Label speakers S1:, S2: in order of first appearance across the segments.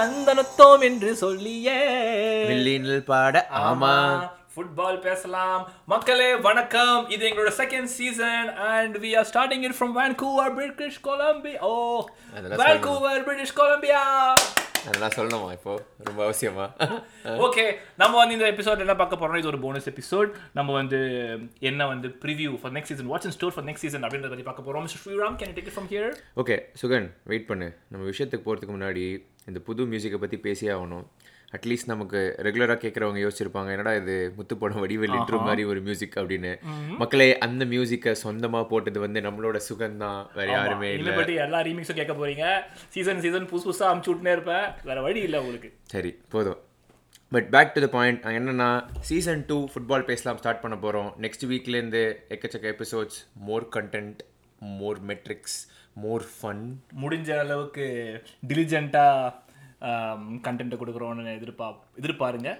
S1: பேசுவோம் என்று சொல்லியே.
S2: வில்லினில் பாட ஆமா.
S1: ஃபுட்பால் பேசலாம். மக்களே வணக்கம். இது எங்களோட second season and we are starting it from Vancouver British Columbia oh Vancouver British Columbia
S2: அதெல்லாம் சொல்லணுமா இப்போ? ரொம்ப அவசியமா?
S1: ஓகே நம்ம வந்து இந்த எபிசோட் என்ன பார்க்க போறோம் இது ஒரு போனஸ் எபிசோட் நம்ம வந்து என்ன வந்து preview for next season watch and store for next season அப்படின்றத பத்தி பார்க்க போறோம். Mister Sriram can take it from here
S2: okay Sugan wait பண்ணு. நம்ம விஷயத்துக்கு போகிறதுக்கு முன்னாடி இந்த புது மியூசிக்கை பற்றி பேசியே ஆகணும். அட்லீஸ்ட் நமக்கு ரெகுலராக கேட்குறவங்க யோசிச்சிருப்பாங்க என்னடா இது முத்துப்படம் வடிவில் இன்ட்ரோ மாதிரி ஒரு மியூசிக் அப்படின்னு. மக்களே அந்த மியூசிக்கை சொந்தமாக போட்டது வந்து நம்மளோட சுகன் தான் வேற யாருமே இல்லை.
S1: பற்றி எல்லா ரீமிக்ஸும் கேட்க போறீங்க. சீசன் சீசன் புதுசு புதுசாக அமுச்சு விட்டுனே இருப்பேன். வேற வழி இல்லை உங்களுக்கு.
S2: சரி போதும். But back to the point என்னன்னா சீசன் டூ ஃபுட்பால் பேசலாம் ஸ்டார்ட் பண்ண போகிறோம் நெக்ஸ்ட் வீக்லேருந்து எக்கச்சக்க episodes more content more metrics more fun
S1: முடிஞ்ச அளவுக்கு டிலிஜென்ட்டாக கண்டென்ட்டை கொடுக்குறோன்னு எதிர்பா எதிர்பாருங்க.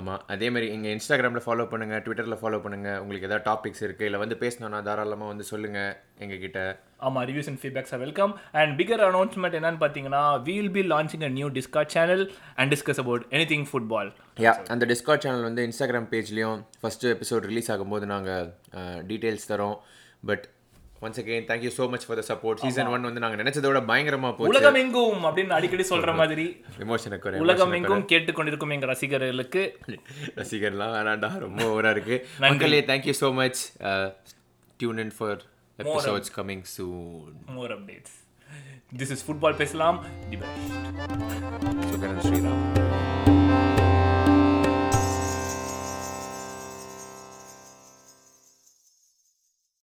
S2: ஆமாம் அதே மாதிரி எங்கள் இன்ஸ்டாகிராமில் ஃபாலோ பண்ணுங்கள் ட்விட்டரில் ஃபாலோ பண்ணுங்கள் உங்களுக்கு ஏதாவது டாபிக்ஸ் இருக்குது இல்லை வந்து பேசணும்னா தாராளமாக வந்து சொல்லுங்கள் எங்ககிட்ட.
S1: ஆமாம் reviews and feedbacks are welcome and bigger announcement என்னன்னு பார்த்தீங்கன்னா we'll be launching a new Discord channel and discuss about anything football
S2: yeah அந்த டிஸ்கார்ட் சேனல் வந்து இன்ஸ்டாகிராம் பேஜ்லேயும் ஃபஸ்ட்டு எபிசோட் ரிலீஸ் ஆகும்போது நாங்கள் டீட்டெயில்ஸ் தரோம். But once again thank you so much for the support season one வந்து நாங்கள் நினச்சதோட பயங்கரமாக போச்சு.
S1: உலகம் எங்கும் அப்படின்னு அடிக்கடி சொல்ற மாதிரி
S2: எமோஷனுக்கு ஒரு
S1: உலகம் எங்கும் கேட்டுக்கொண்டிருக்கும் எங்க ரசிகர்களுக்கு.
S2: ரசிகர்லாம் வேணாண்டா ரொம்ப ஓவராக இருக்கு. மக்களே thank you so much tune in for episodes coming soon
S1: more updates this is football பேசலாம் தி பெஸ்ட்